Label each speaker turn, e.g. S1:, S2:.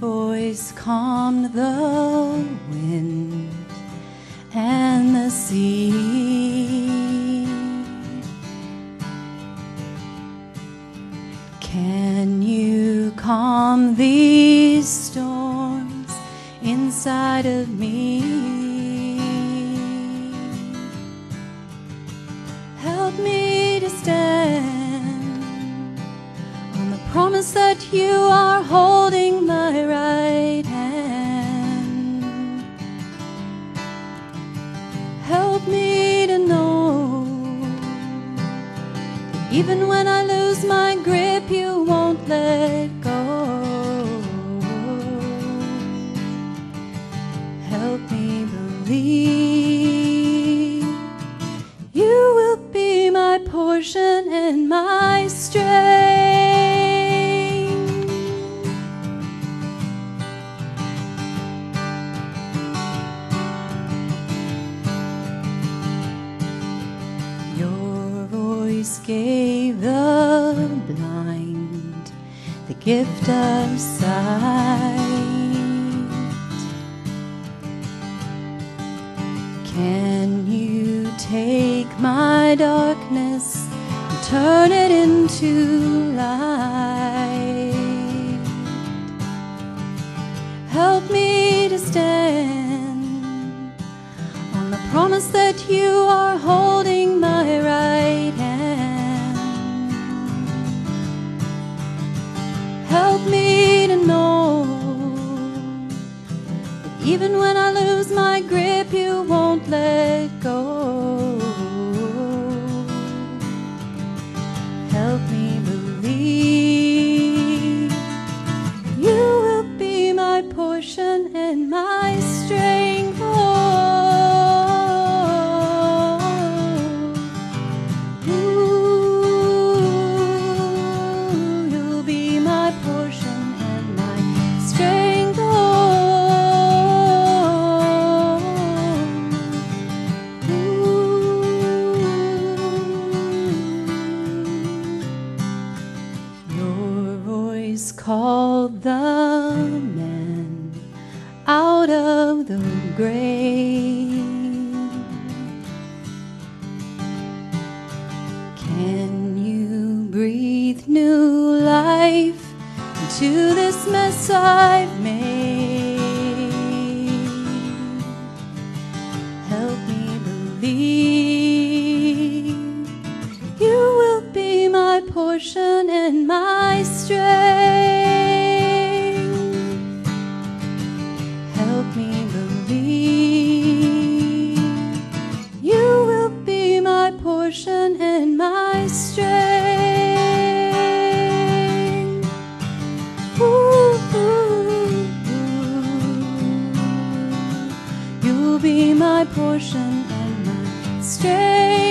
S1: voice calmed the wind and the sea. Can you calm these storms inside of me? Help me to stand on the promise that you are holding even when I lose my grip, you won't let go. Help me believe you will be my portion and my strength. Your voice gave the blind the gift of sight. Can you take my darkness and turn it into light? Help me to stand on the promise that you are holding even when I called the man out of the grave. Can you breathe new life into this mess I've made? Help me believe you will be my portion and my strength. my portion and my strength.